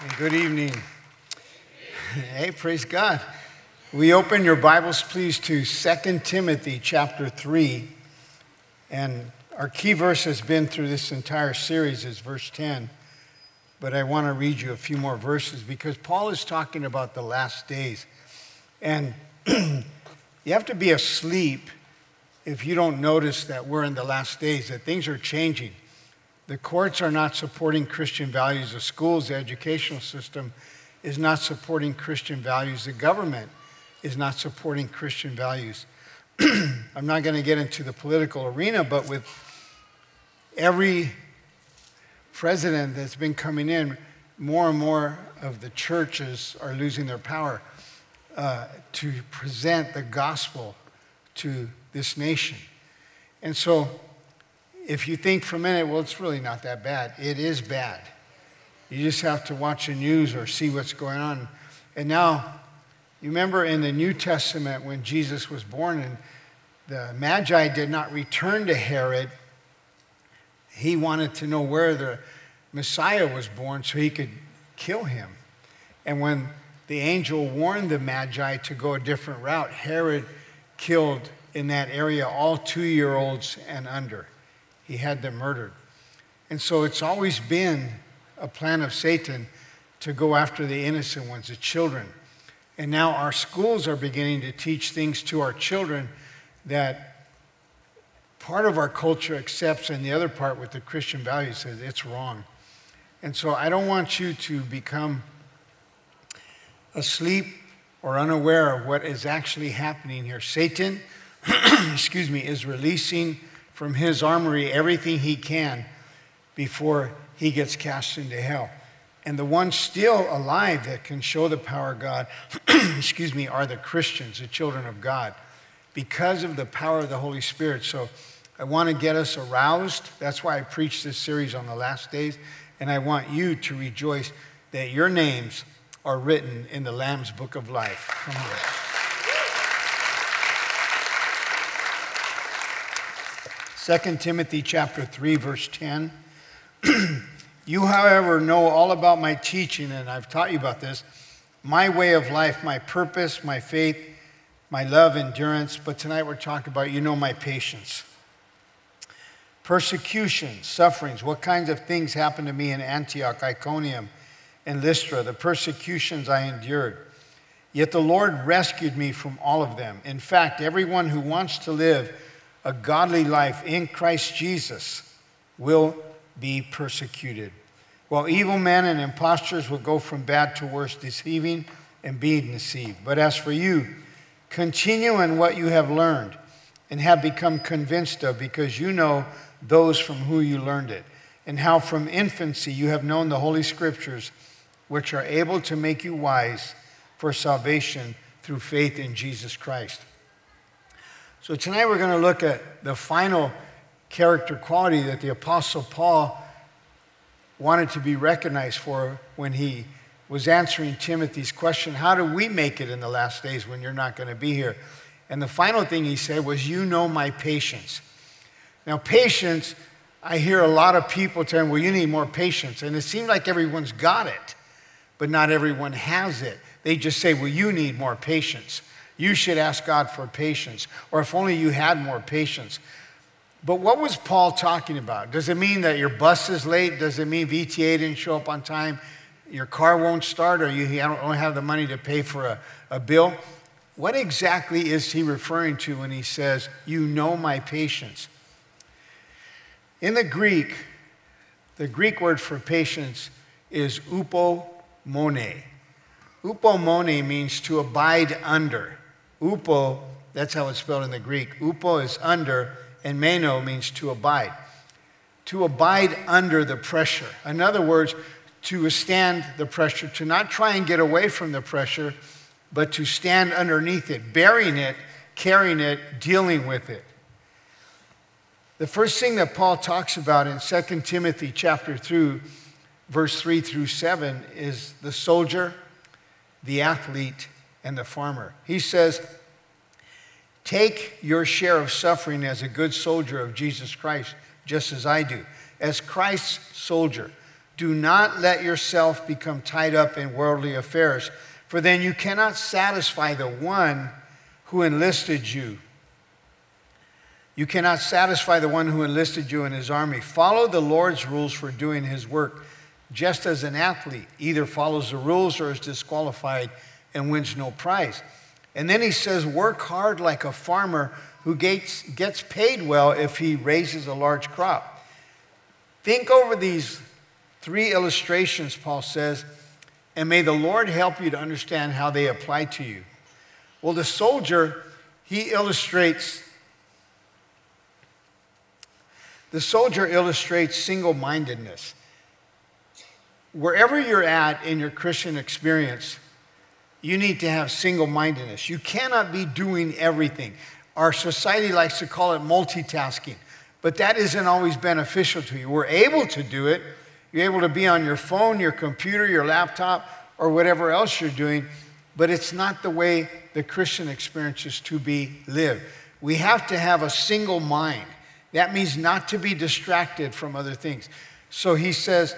And good evening. Hey, praise God. We open your Bibles, please, to 2 Timothy chapter 3. And our key verse has been through this entire series is verse 10. But I want to read you a few more verses because Paul is talking about the last days. And you have to be asleep if you don't notice that we're in the last days, that things are changing. The courts are not supporting Christian values. The schools, the educational system is not supporting Christian values. The government is not supporting Christian values. I'm not going to get into the political arena, but with every president that's been coming in, more and more of the churches are losing their power uh, to present the gospel to this nation. And so if you think for a minute, well, it's really not that bad, it is bad. You just have to watch the news or see what's going on. And now, you remember in the New Testament when Jesus was born and the Magi did not return to Herod, he wanted to know where the Messiah was born so he could kill him. And when the angel warned the Magi to go a different route, Herod killed in that area all two year olds and under he had them murdered. And so it's always been a plan of Satan to go after the innocent ones, the children. And now our schools are beginning to teach things to our children that part of our culture accepts, and the other part with the Christian values says it's wrong. And so I don't want you to become asleep or unaware of what is actually happening here. Satan, excuse me, is releasing from his armory everything he can before he gets cast into hell. And the ones still alive that can show the power of God, excuse me, are the Christians, the children of God, because of the power of the Holy Spirit. So I want to get us aroused. That's why I preach this series on the last days. And I want you to rejoice that your names are written in the Lamb's book of life. Come on. 2 Timothy chapter 3 verse 10. you however know all about my teaching and I've taught you about this, my way of life, my purpose, my faith, my love, endurance, but tonight we're talking about you know my patience. Persecution, sufferings, what kinds of things happened to me in Antioch, Iconium, and Lystra, the persecutions I endured. Yet the Lord rescued me from all of them. In fact, everyone who wants to live a godly life in Christ Jesus will be persecuted. While evil men and impostors will go from bad to worse, deceiving and being deceived. But as for you, continue in what you have learned and have become convinced of, because you know those from whom you learned it, and how from infancy you have known the Holy Scriptures, which are able to make you wise for salvation through faith in Jesus Christ. So tonight we're going to look at the final character quality that the Apostle Paul wanted to be recognized for when he was answering Timothy's question How do we make it in the last days when you're not going to be here? And the final thing he said was, You know my patience. Now, patience, I hear a lot of people telling, Well, you need more patience. And it seems like everyone's got it, but not everyone has it. They just say, Well, you need more patience. You should ask God for patience, or if only you had more patience. But what was Paul talking about? Does it mean that your bus is late? Does it mean VTA didn't show up on time? Your car won't start, or you don't have the money to pay for a, a bill? What exactly is he referring to when he says, You know my patience? In the Greek, the Greek word for patience is upomone. Upomone means to abide under. Upo, that's how it's spelled in the Greek. Upo is under, and meno means to abide. To abide under the pressure. In other words, to withstand the pressure, to not try and get away from the pressure, but to stand underneath it, bearing it, carrying it, dealing with it. The first thing that Paul talks about in 2 Timothy chapter 2, verse 3 through 7 is the soldier, the athlete, and the farmer. He says, Take your share of suffering as a good soldier of Jesus Christ, just as I do. As Christ's soldier, Do not let yourself become tied up in worldly affairs, for then you cannot satisfy the one who enlisted you. You cannot satisfy the one who enlisted you in his army. Follow the Lord's rules for doing his work, just as an athlete either follows the rules or is disqualified and wins no prize. And then he says, Work hard like a farmer who gets, gets paid well if he raises a large crop. Think over these Three illustrations, Paul says, and may the Lord help you to understand how they apply to you. Well, the soldier, he illustrates, the soldier illustrates single mindedness. Wherever you're at in your Christian experience, you need to have single mindedness. You cannot be doing everything. Our society likes to call it multitasking, but that isn't always beneficial to you. We're able to do it, you're able to be on your phone, your computer, your laptop, or whatever else you're doing, but it's not the way the Christian experience is to be lived. We have to have a single mind. That means not to be distracted from other things. So he says,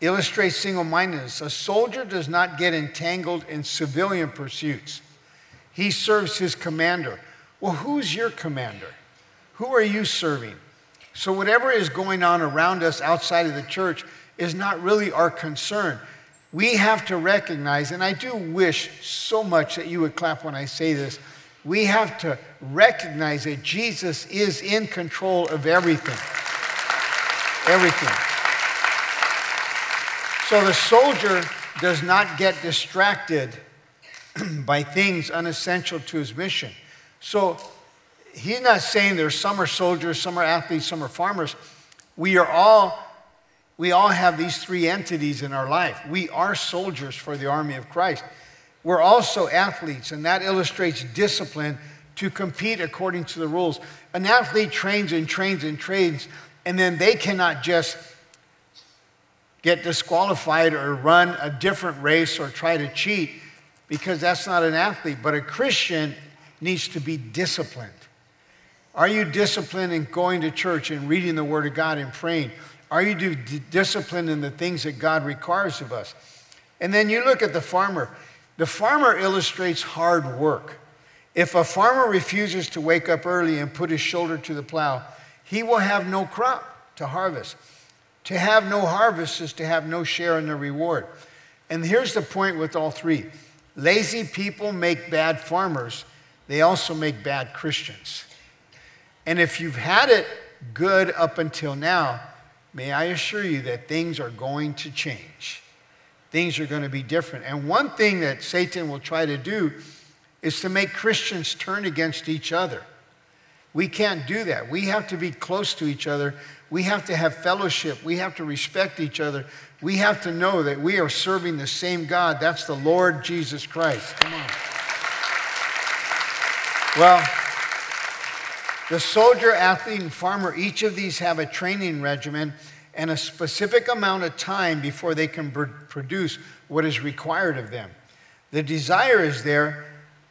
illustrates single mindedness. A soldier does not get entangled in civilian pursuits, he serves his commander. Well, who's your commander? Who are you serving? So, whatever is going on around us outside of the church, is not really our concern. We have to recognize, and I do wish so much that you would clap when I say this. We have to recognize that Jesus is in control of everything. Everything. So the soldier does not get distracted by things unessential to his mission. So he's not saying there's some are soldiers, some are athletes, some are farmers. We are all we all have these three entities in our life. We are soldiers for the army of Christ. We're also athletes, and that illustrates discipline to compete according to the rules. An athlete trains and trains and trains, and then they cannot just get disqualified or run a different race or try to cheat because that's not an athlete. But a Christian needs to be disciplined. Are you disciplined in going to church and reading the Word of God and praying? Are you disciplined in the things that God requires of us? And then you look at the farmer. The farmer illustrates hard work. If a farmer refuses to wake up early and put his shoulder to the plow, he will have no crop to harvest. To have no harvest is to have no share in the reward. And here's the point with all three lazy people make bad farmers, they also make bad Christians. And if you've had it good up until now, may I assure you that things are going to change. Things are going to be different. And one thing that Satan will try to do is to make Christians turn against each other. We can't do that. We have to be close to each other. We have to have fellowship. We have to respect each other. We have to know that we are serving the same God. That's the Lord Jesus Christ. Come on. Well, the soldier, athlete, and farmer, each of these have a training regimen and a specific amount of time before they can produce what is required of them. The desire is there,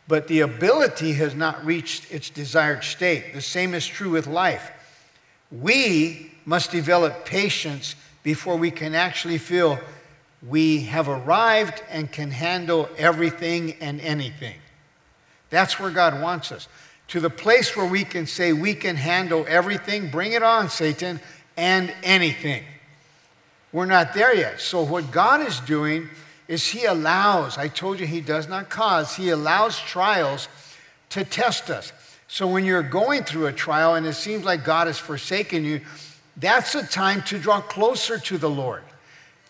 but the ability has not reached its desired state. The same is true with life. We must develop patience before we can actually feel we have arrived and can handle everything and anything. That's where God wants us to the place where we can say we can handle everything. Bring it on, Satan, and anything. We're not there yet. So, what God is doing is He allows, I told you He does not cause, He allows trials to test us. So, when you're going through a trial and it seems like God has forsaken you, that's a time to draw closer to the Lord.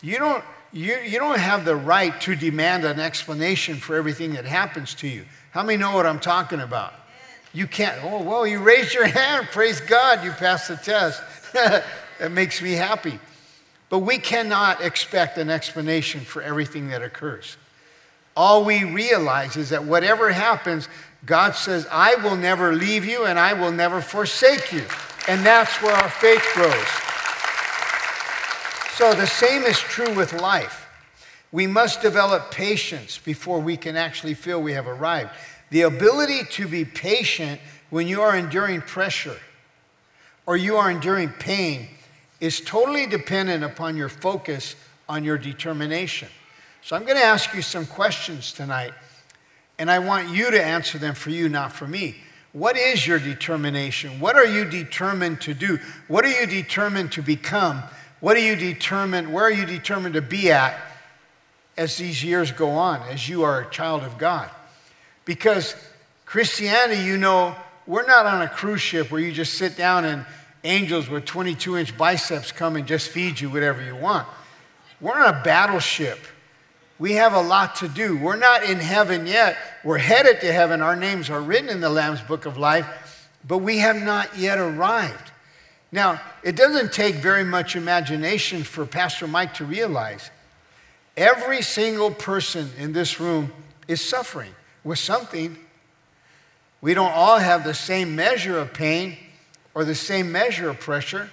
You don't, you, you don't have the right to demand an explanation for everything that happens to you. How many know what I'm talking about? You can't, oh, well, you raised your hand. Praise God, you passed the test. that makes me happy. But we cannot expect an explanation for everything that occurs. All we realize is that whatever happens, God says, I will never leave you and I will never forsake you. And that's where our faith grows. So the same is true with life. We must develop patience before we can actually feel we have arrived. The ability to be patient when you are enduring pressure or you are enduring pain is totally dependent upon your focus on your determination. So I'm going to ask you some questions tonight, and I want you to answer them for you, not for me. What is your determination? What are you determined to do? What are you determined to become? What are you determined, where are you determined to be at as these years go on, as you are a child of God? Because Christianity, you know, we're not on a cruise ship where you just sit down and angels with 22 inch biceps come and just feed you whatever you want. We're on a battleship. We have a lot to do. We're not in heaven yet. We're headed to heaven. Our names are written in the Lamb's Book of Life, but we have not yet arrived. Now, it doesn't take very much imagination for Pastor Mike to realize every single person in this room is suffering with something. We don't all have the same measure of pain or the same measure of pressure,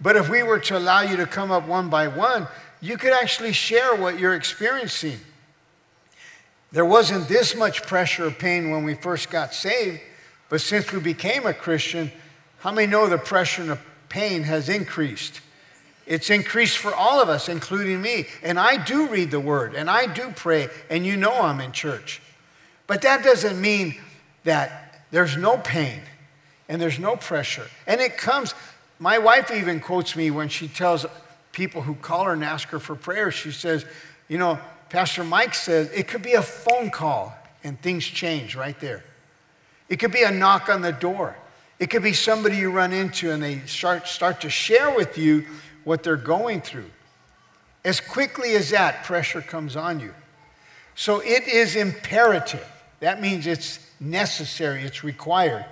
but if we were to allow you to come up one by one, you could actually share what you're experiencing. There wasn't this much pressure or pain when we first got saved, but since we became a Christian, how many know the pressure and the pain has increased? It's increased for all of us, including me. And I do read the word and I do pray, and you know I'm in church. But that doesn't mean that there's no pain and there's no pressure. And it comes, my wife even quotes me when she tells people who call her and ask her for prayer. She says, You know, Pastor Mike says it could be a phone call and things change right there. It could be a knock on the door. It could be somebody you run into and they start, start to share with you what they're going through. As quickly as that, pressure comes on you. So it is imperative. That means it's necessary, it's required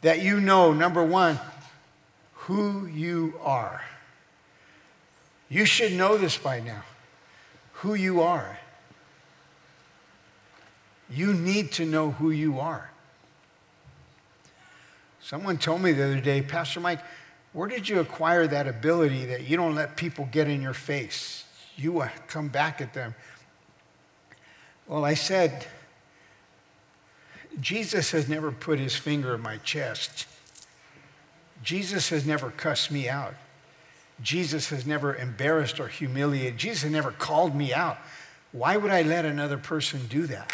that you know, number one, who you are. You should know this by now who you are. You need to know who you are. Someone told me the other day, Pastor Mike, where did you acquire that ability that you don't let people get in your face? You uh, come back at them. Well, I said, Jesus has never put his finger in my chest. Jesus has never cussed me out. Jesus has never embarrassed or humiliated. Jesus has never called me out. Why would I let another person do that?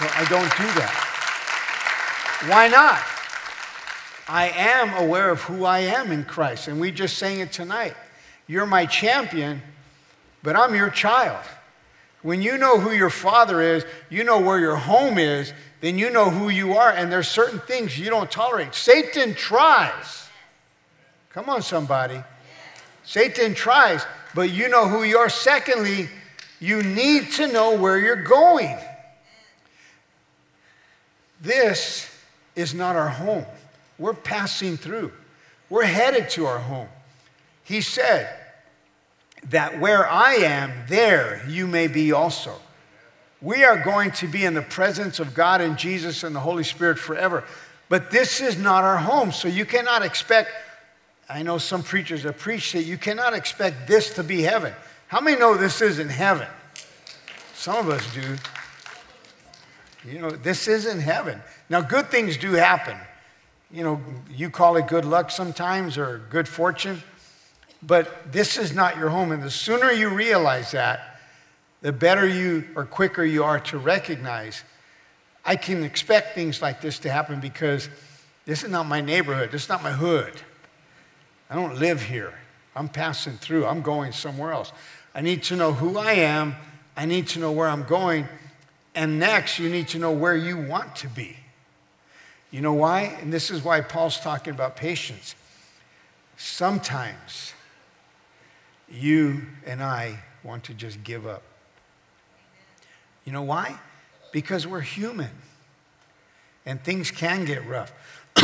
Well, I don't do that. Why not? I am aware of who I am in Christ. And we just sang it tonight. You're my champion, but I'm your child. When you know who your father is, you know where your home is, then you know who you are, and there's certain things you don't tolerate. Satan tries Come on, somebody. Satan tries, but you know who you are. Secondly, you need to know where you're going. This is not our home. We're passing through, we're headed to our home. He said that where I am, there you may be also. We are going to be in the presence of God and Jesus and the Holy Spirit forever. But this is not our home, so you cannot expect I know some preachers that preach that you cannot expect this to be heaven. How many know this isn't heaven? Some of us do. You know, this isn't heaven. Now, good things do happen. You know, you call it good luck sometimes or good fortune, but this is not your home. And the sooner you realize that, the better you or quicker you are to recognize I can expect things like this to happen because this is not my neighborhood, this is not my hood. I don't live here. I'm passing through. I'm going somewhere else. I need to know who I am. I need to know where I'm going. And next, you need to know where you want to be. You know why? And this is why Paul's talking about patience. Sometimes you and I want to just give up. You know why? Because we're human and things can get rough.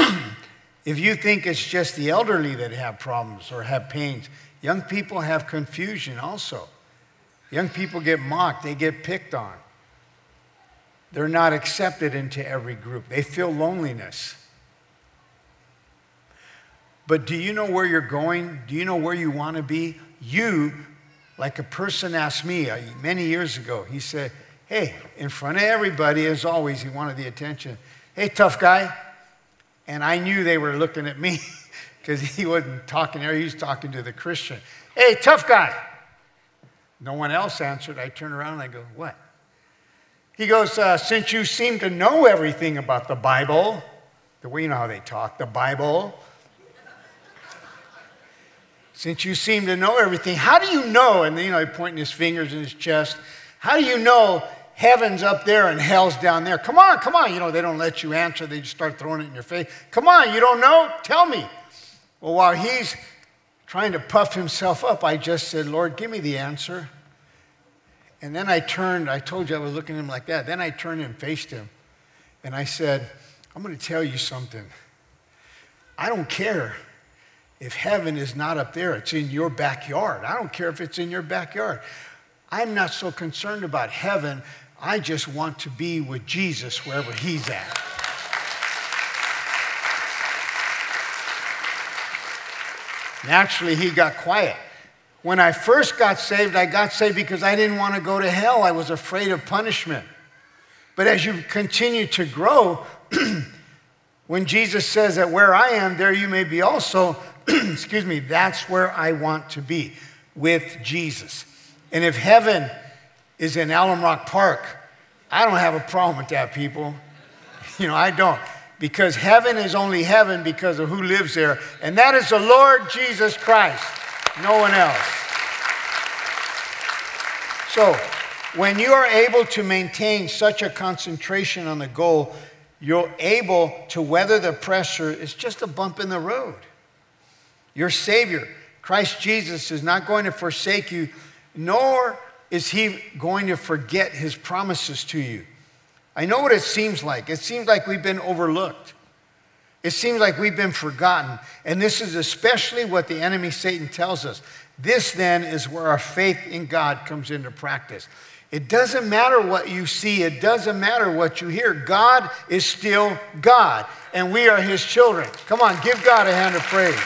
If you think it's just the elderly that have problems or have pains, young people have confusion also. Young people get mocked, they get picked on. They're not accepted into every group, they feel loneliness. But do you know where you're going? Do you know where you want to be? You, like a person asked me uh, many years ago, he said, Hey, in front of everybody, as always, he wanted the attention. Hey, tough guy, and I knew they were looking at me because he wasn't talking there, he was talking to the Christian. Hey, tough guy. No one else answered. I turn around and I go, What? He goes, uh, Since you seem to know everything about the Bible, the way you know how they talk, the Bible, since you seem to know everything, how do you know? And you know, he pointing his fingers in his chest. How do you know heaven's up there and hell's down there? Come on, come on. You know, they don't let you answer, they just start throwing it in your face. Come on, you don't know? Tell me. Well, while he's trying to puff himself up, I just said, Lord, give me the answer. And then I turned, I told you I was looking at him like that. Then I turned and faced him. And I said, I'm going to tell you something. I don't care if heaven is not up there, it's in your backyard. I don't care if it's in your backyard. I'm not so concerned about heaven. I just want to be with Jesus wherever he's at. Naturally, he got quiet. When I first got saved, I got saved because I didn't want to go to hell. I was afraid of punishment. But as you continue to grow, when Jesus says that where I am, there you may be also, excuse me, that's where I want to be with Jesus. And if heaven is in Alum Rock Park, I don't have a problem with that, people. You know, I don't. Because heaven is only heaven because of who lives there, and that is the Lord Jesus Christ, no one else. So, when you are able to maintain such a concentration on the goal, you're able to weather the pressure. It's just a bump in the road. Your Savior, Christ Jesus, is not going to forsake you, nor is He going to forget His promises to you. I know what it seems like. It seems like we've been overlooked. It seems like we've been forgotten. And this is especially what the enemy Satan tells us. This then is where our faith in God comes into practice. It doesn't matter what you see, it doesn't matter what you hear. God is still God, and we are His children. Come on, give God a hand of praise.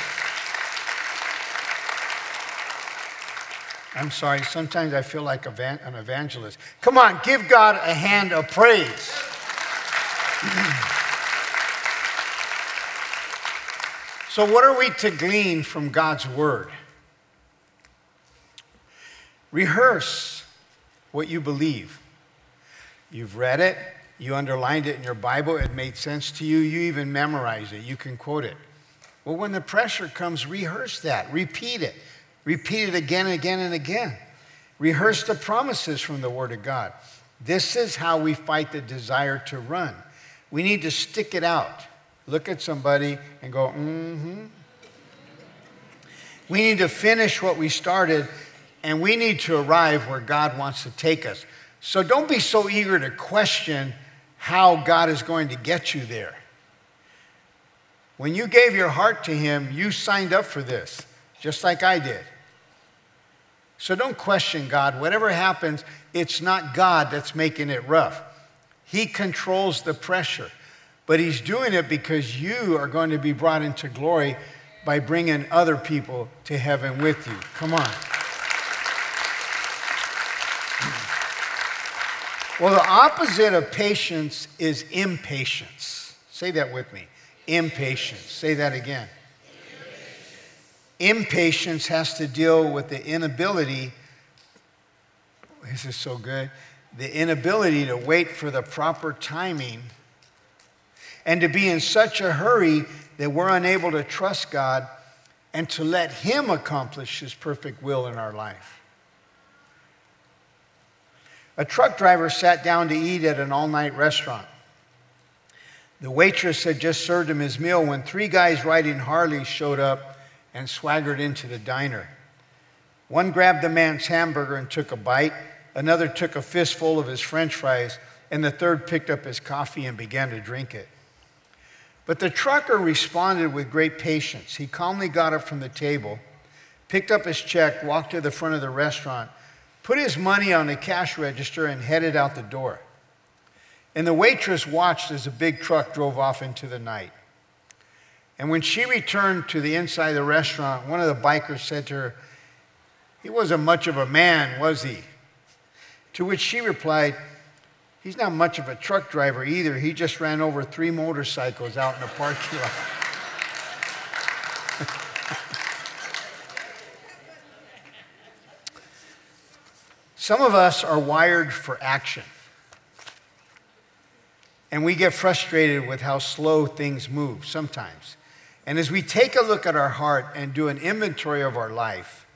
I'm sorry, sometimes I feel like an evangelist. Come on, give God a hand of praise. so, what are we to glean from God's Word? Rehearse what you believe. You've read it, you underlined it in your Bible, it made sense to you, you even memorized it, you can quote it. Well, when the pressure comes, rehearse that, repeat it. Repeat it again and again and again. Rehearse the promises from the Word of God. This is how we fight the desire to run. We need to stick it out. Look at somebody and go, mm hmm. We need to finish what we started, and we need to arrive where God wants to take us. So don't be so eager to question how God is going to get you there. When you gave your heart to Him, you signed up for this just like I did. So don't question God. Whatever happens, it's not God that's making it rough. He controls the pressure, but He's doing it because you are going to be brought into glory by bringing other people to heaven with you. Come on. Well, the opposite of patience is impatience. Say that with me. Impatience. Say that again. Impatience has to deal with the inability, this is so good, the inability to wait for the proper timing and to be in such a hurry that we're unable to trust God and to let Him accomplish His perfect will in our life. A truck driver sat down to eat at an all night restaurant. The waitress had just served him his meal when three guys riding Harleys showed up and swaggered into the diner. One grabbed the man's hamburger and took a bite, another took a fistful of his french fries, and the third picked up his coffee and began to drink it. But the trucker responded with great patience. He calmly got up from the table, picked up his check, walked to the front of the restaurant, put his money on the cash register, and headed out the door. And the waitress watched as a big truck drove off into the night. And when she returned to the inside of the restaurant, one of the bikers said to her, He wasn't much of a man, was he? To which she replied, He's not much of a truck driver either. He just ran over three motorcycles out in the parking lot. Some of us are wired for action. And we get frustrated with how slow things move sometimes. And as we take a look at our heart and do an inventory of our life,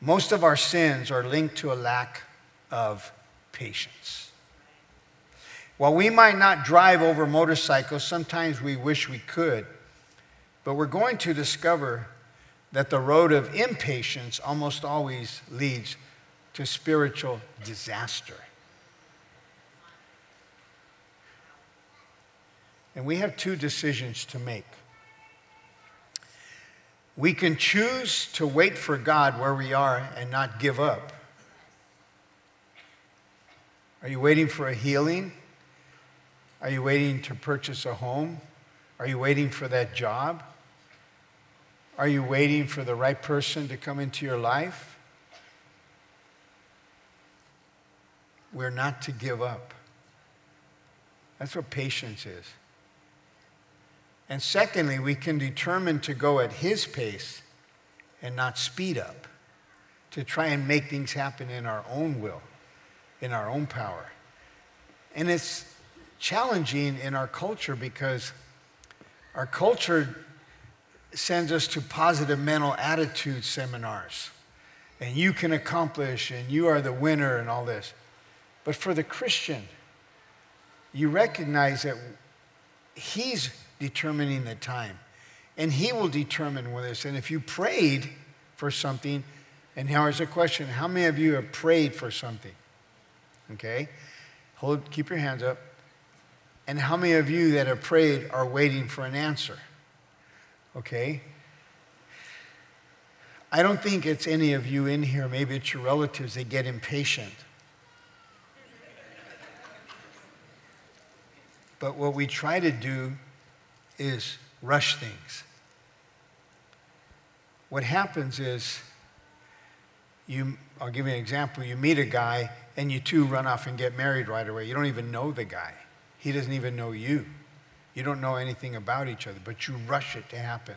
most of our sins are linked to a lack of patience. While we might not drive over motorcycles, sometimes we wish we could, but we're going to discover that the road of impatience almost always leads to spiritual disaster. And we have two decisions to make. We can choose to wait for God where we are and not give up. Are you waiting for a healing? Are you waiting to purchase a home? Are you waiting for that job? Are you waiting for the right person to come into your life? We're not to give up. That's what patience is. And secondly, we can determine to go at His pace and not speed up, to try and make things happen in our own will, in our own power. And it's challenging in our culture because our culture sends us to positive mental attitude seminars. And you can accomplish, and you are the winner, and all this. But for the Christian, you recognize that He's determining the time. And He will determine with us. And if you prayed for something, and here's a question How many of you have prayed for something? Okay? Hold, keep your hands up. And how many of you that have prayed are waiting for an answer? Okay? I don't think it's any of you in here, maybe it's your relatives, they get impatient. But what we try to do is rush things. What happens is, you, I'll give you an example. You meet a guy and you two run off and get married right away. You don't even know the guy, he doesn't even know you. You don't know anything about each other, but you rush it to happen.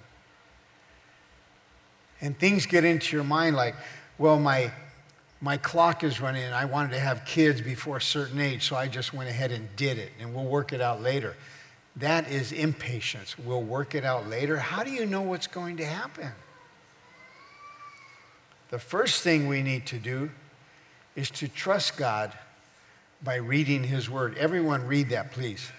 And things get into your mind like, well, my, my clock is running and I wanted to have kids before a certain age, so I just went ahead and did it, and we'll work it out later. That is impatience. We'll work it out later. How do you know what's going to happen? The first thing we need to do is to trust God by reading His Word. Everyone, read that, please.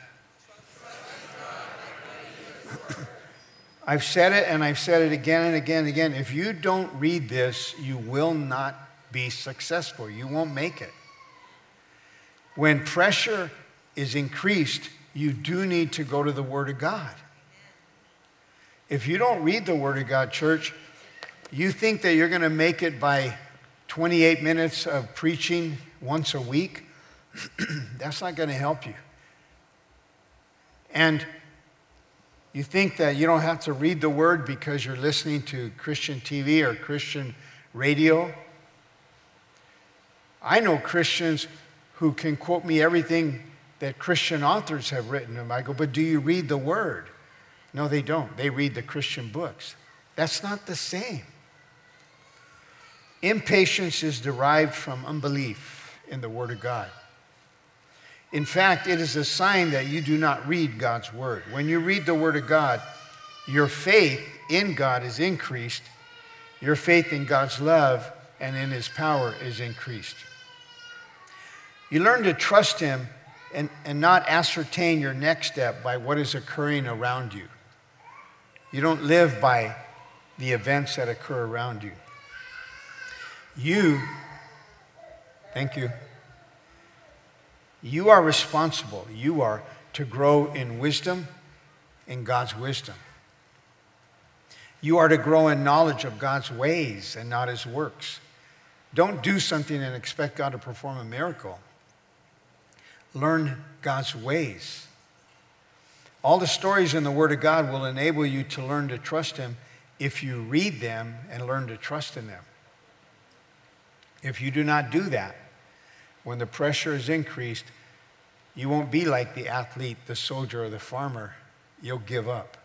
I've said it and I've said it again and again and again. If you don't read this, you will not be successful. You won't make it. When pressure is increased, you do need to go to the Word of God. If you don't read the Word of God, church, you think that you're going to make it by 28 minutes of preaching once a week. That's not going to help you. And you think that you don't have to read the Word because you're listening to Christian TV or Christian radio. I know Christians who can quote me everything that Christian authors have written. them. I go, but do you read the Word? No, they don't. They read the Christian books. That's not the same. Impatience is derived from unbelief in the Word of God. In fact, it is a sign that you do not read God's Word. When you read the Word of God, your faith in God is increased, your faith in God's love and in His power is increased. You learn to trust Him and, and not ascertain your next step by what is occurring around you. You don't live by the events that occur around you. You, thank you, you are responsible. You are to grow in wisdom, in God's wisdom. You are to grow in knowledge of God's ways and not his works. Don't do something and expect God to perform a miracle. Learn God's ways. All the stories in the Word of God will enable you to learn to trust Him if you read them and learn to trust in them. If you do not do that, when the pressure is increased, you won't be like the athlete, the soldier, or the farmer. You'll give up.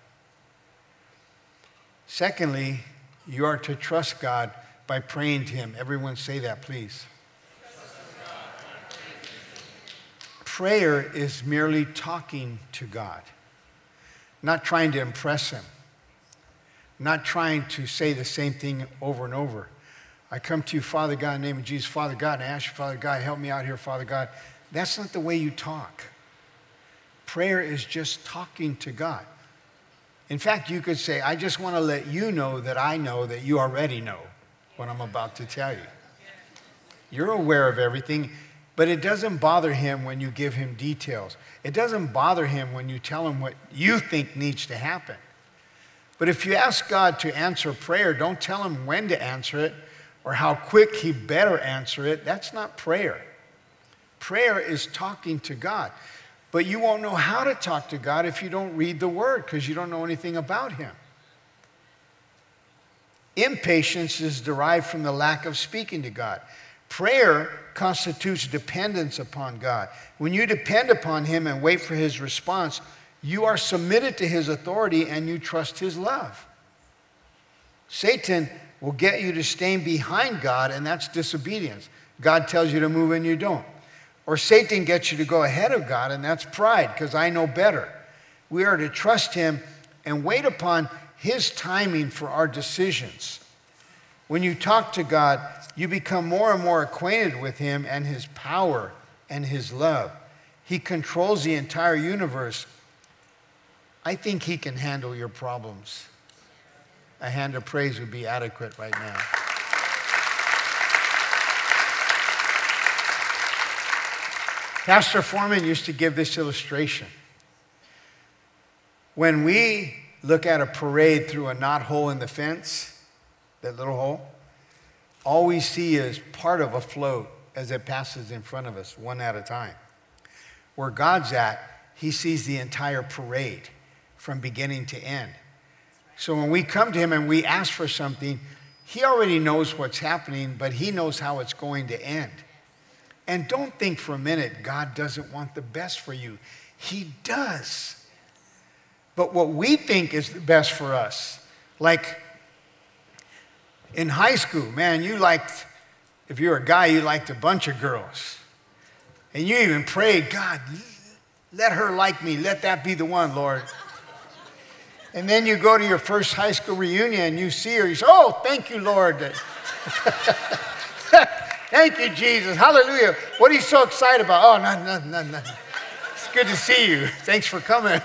Secondly, you are to trust God by praying to Him. Everyone say that, please. Prayer is merely talking to God, not trying to impress Him, not trying to say the same thing over and over. I come to you, Father God, in the name of Jesus, Father God, and I ask you, Father God, help me out here, Father God. That's not the way you talk. Prayer is just talking to God. In fact, you could say, I just want to let you know that I know that you already know what I'm about to tell you. You're aware of everything, but it doesn't bother him when you give him details. It doesn't bother him when you tell him what you think needs to happen. But if you ask God to answer prayer, don't tell him when to answer it or how quick he better answer it. That's not prayer. Prayer is talking to God. But you won't know how to talk to God if you don't read the Word because you don't know anything about Him. Impatience is derived from the lack of speaking to God. Prayer constitutes dependence upon God. When you depend upon Him and wait for His response, you are submitted to His authority and you trust His love. Satan will get you to stay behind God, and that's disobedience. God tells you to move and you don't. Or Satan gets you to go ahead of God, and that's pride, because I know better. We are to trust Him and wait upon His timing for our decisions. When you talk to God, you become more and more acquainted with Him and His power and His love. He controls the entire universe. I think He can handle your problems. A hand of praise would be adequate right now. Pastor Foreman used to give this illustration. When we look at a parade through a knot hole in the fence, that little hole, all we see is part of a float as it passes in front of us, one at a time. Where God's at, He sees the entire parade from beginning to end. So when we come to Him and we ask for something, He already knows what's happening, but He knows how it's going to end. And don't think for a minute God doesn't want the best for you. He does. But what we think is the best for us, like in high school, man, you liked, if you're a guy, you liked a bunch of girls. And you even prayed, God, let her like me. Let that be the one, Lord. And then you go to your first high school reunion and you see her. You say, Oh, thank you, Lord. Thank you, Jesus. Hallelujah. What are you so excited about? Oh, nothing, nothing, nothing. It's good to see you. Thanks for coming.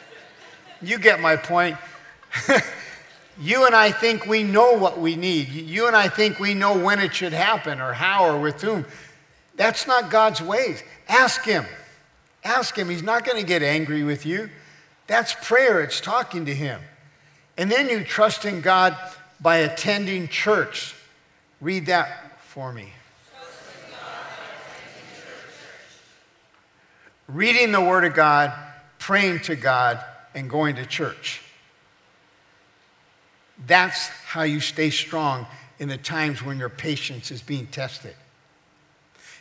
you get my point. You and I think we know what we need. You and I think we know when it should happen or how or with whom. That's not God's ways. Ask Him. Ask Him. He's not going to get angry with you. That's prayer, it's talking to Him. And then you trust in God by attending church. Read that for me. Reading the Word of God, praying to God, and going to church. That's how you stay strong in the times when your patience is being tested.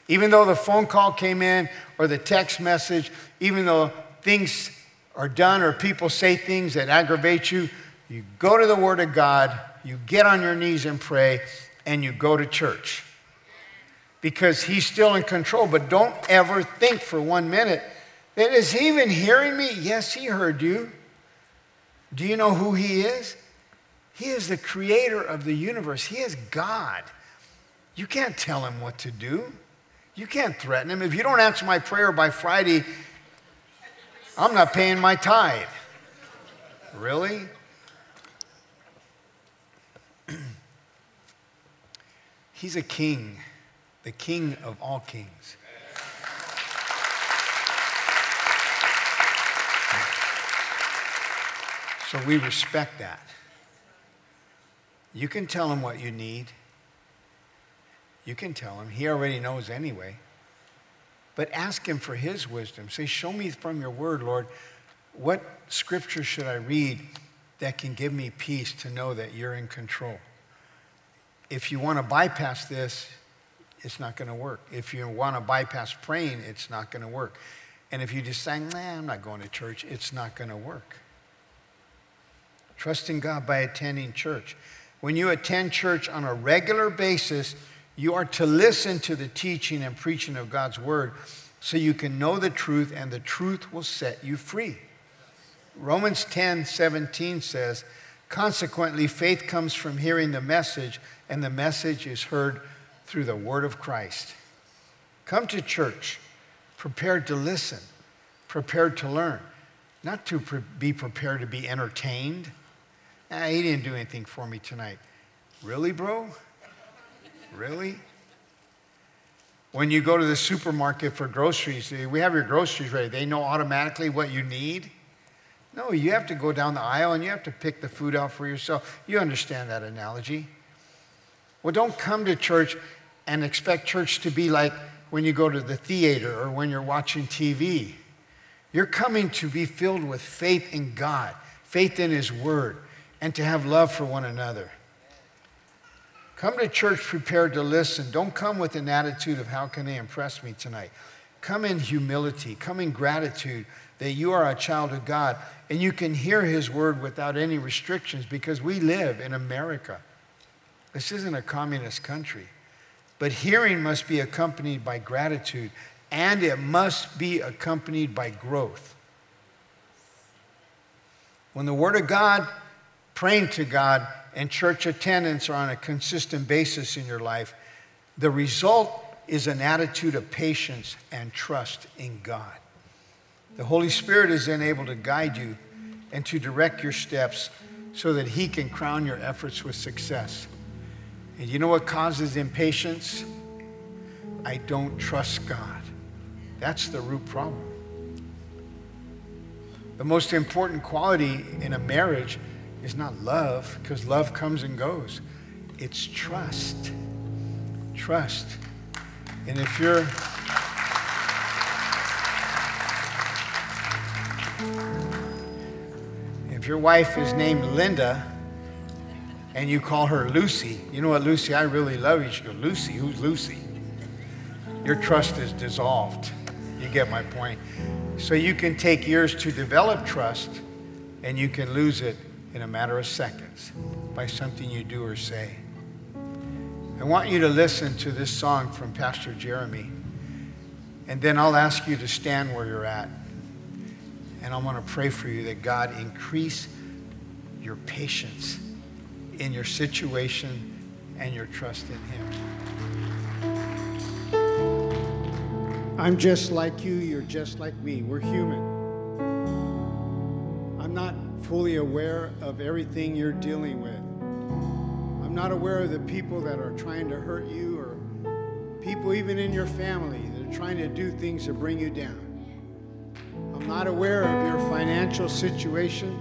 Even though the phone call came in or the text message, even though things are done or people say things that aggravate you, you go to the Word of God, you get on your knees and pray, and you go to church because he's still in control. But don't ever think for one minute that is he even hearing me? Yes, he heard you. Do you know who he is? He is the creator of the universe. He is God. You can't tell him what to do. You can't threaten him. If you don't answer my prayer by Friday, I'm not paying my tithe. Really? He's a king the King of all kings. So we respect that. You can tell him what you need. You can tell him. He already knows anyway. But ask him for his wisdom. Say, Show me from your word, Lord, what scripture should I read that can give me peace to know that you're in control? If you want to bypass this, it's not going to work. If you want to bypass praying, it's not going to work. And if you just say, nah, I'm not going to church, it's not going to work. Trusting God by attending church. When you attend church on a regular basis, you are to listen to the teaching and preaching of God's word so you can know the truth, and the truth will set you free. Romans 10 17 says, Consequently, faith comes from hearing the message, and the message is heard through the word of Christ. Come to church prepared to listen, prepared to learn, not to pre- be prepared to be entertained. Ah, he didn't do anything for me tonight. Really, bro? Really? When you go to the supermarket for groceries, we have your groceries ready. They know automatically what you need. No, you have to go down the aisle and you have to pick the food out for yourself. You understand that analogy. Well, don't come to church and expect church to be like when you go to the theater or when you're watching TV. You're coming to be filled with faith in God, faith in His Word, and to have love for one another. Come to church prepared to listen. Don't come with an attitude of how can they impress me tonight. Come in humility, come in gratitude that you are a child of God and you can hear his word without any restrictions because we live in America. This isn't a communist country. But hearing must be accompanied by gratitude and it must be accompanied by growth. When the word of God, praying to God, and church attendance are on a consistent basis in your life, the result is an attitude of patience and trust in God. The Holy Spirit is then able to guide you and to direct your steps so that He can crown your efforts with success. And you know what causes impatience? I don't trust God. That's the root problem. The most important quality in a marriage is not love, because love comes and goes. It's trust. Trust. And if you're if your wife is named Linda and you call her Lucy, you know what, Lucy, I really love you. She goes, Lucy, who's Lucy? Your trust is dissolved. You get my point. So you can take years to develop trust and you can lose it in a matter of seconds by something you do or say. I want you to listen to this song from Pastor Jeremy, and then I'll ask you to stand where you're at. And I want to pray for you that God increase your patience in your situation and your trust in Him. I'm just like you, you're just like me. We're human. I'm not fully aware of everything you're dealing with. I'm not aware of the people that are trying to hurt you or people even in your family that are trying to do things to bring you down. I'm not aware of your financial situation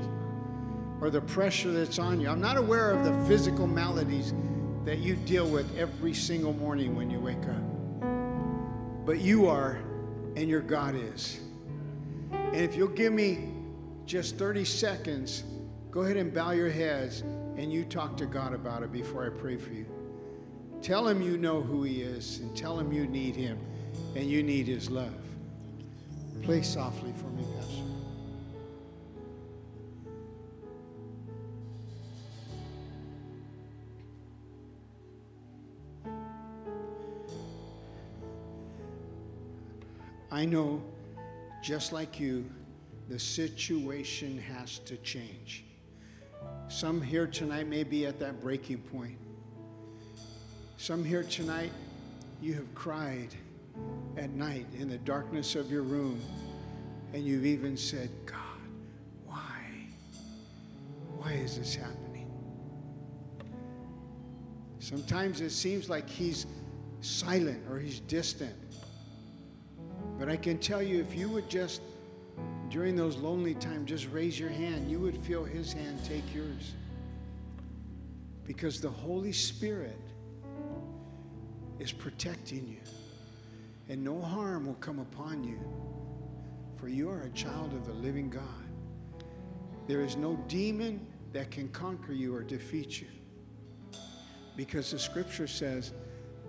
or the pressure that's on you. I'm not aware of the physical maladies that you deal with every single morning when you wake up. But you are, and your God is. And if you'll give me just 30 seconds, go ahead and bow your heads and you talk to God about it before I pray for you. Tell him you know who he is and tell him you need him and you need his love. Play softly for me, Pastor. I know, just like you, the situation has to change. Some here tonight may be at that breaking point. Some here tonight, you have cried at night in the darkness of your room, and you've even said, God, why? Why is this happening? Sometimes it seems like He's silent or He's distant. But I can tell you, if you would just during those lonely times, just raise your hand. You would feel His hand take yours. Because the Holy Spirit is protecting you, and no harm will come upon you, for you are a child of the living God. There is no demon that can conquer you or defeat you. Because the scripture says,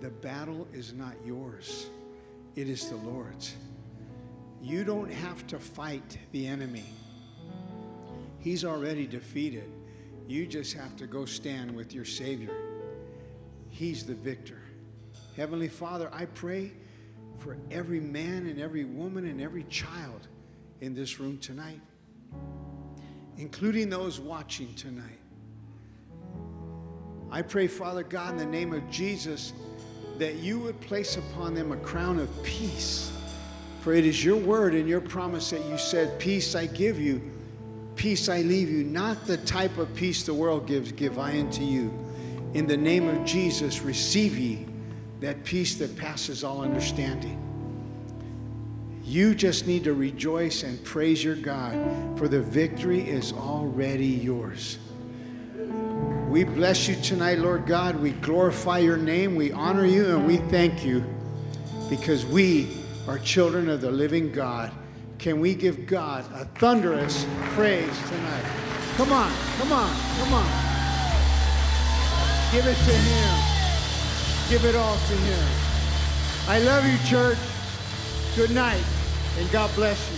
the battle is not yours, it is the Lord's. You don't have to fight the enemy. He's already defeated. You just have to go stand with your Savior. He's the victor. Heavenly Father, I pray for every man and every woman and every child in this room tonight, including those watching tonight. I pray, Father God, in the name of Jesus, that you would place upon them a crown of peace. For it is your word and your promise that you said, Peace I give you, peace I leave you. Not the type of peace the world gives, give I unto you. In the name of Jesus, receive ye that peace that passes all understanding. You just need to rejoice and praise your God, for the victory is already yours. We bless you tonight, Lord God. We glorify your name, we honor you, and we thank you because we are children of the living God. Can we give God a thunderous praise tonight? Come on, come on, come on. Give it to Him. Give it all to Him. I love you, church. Good night, and God bless you.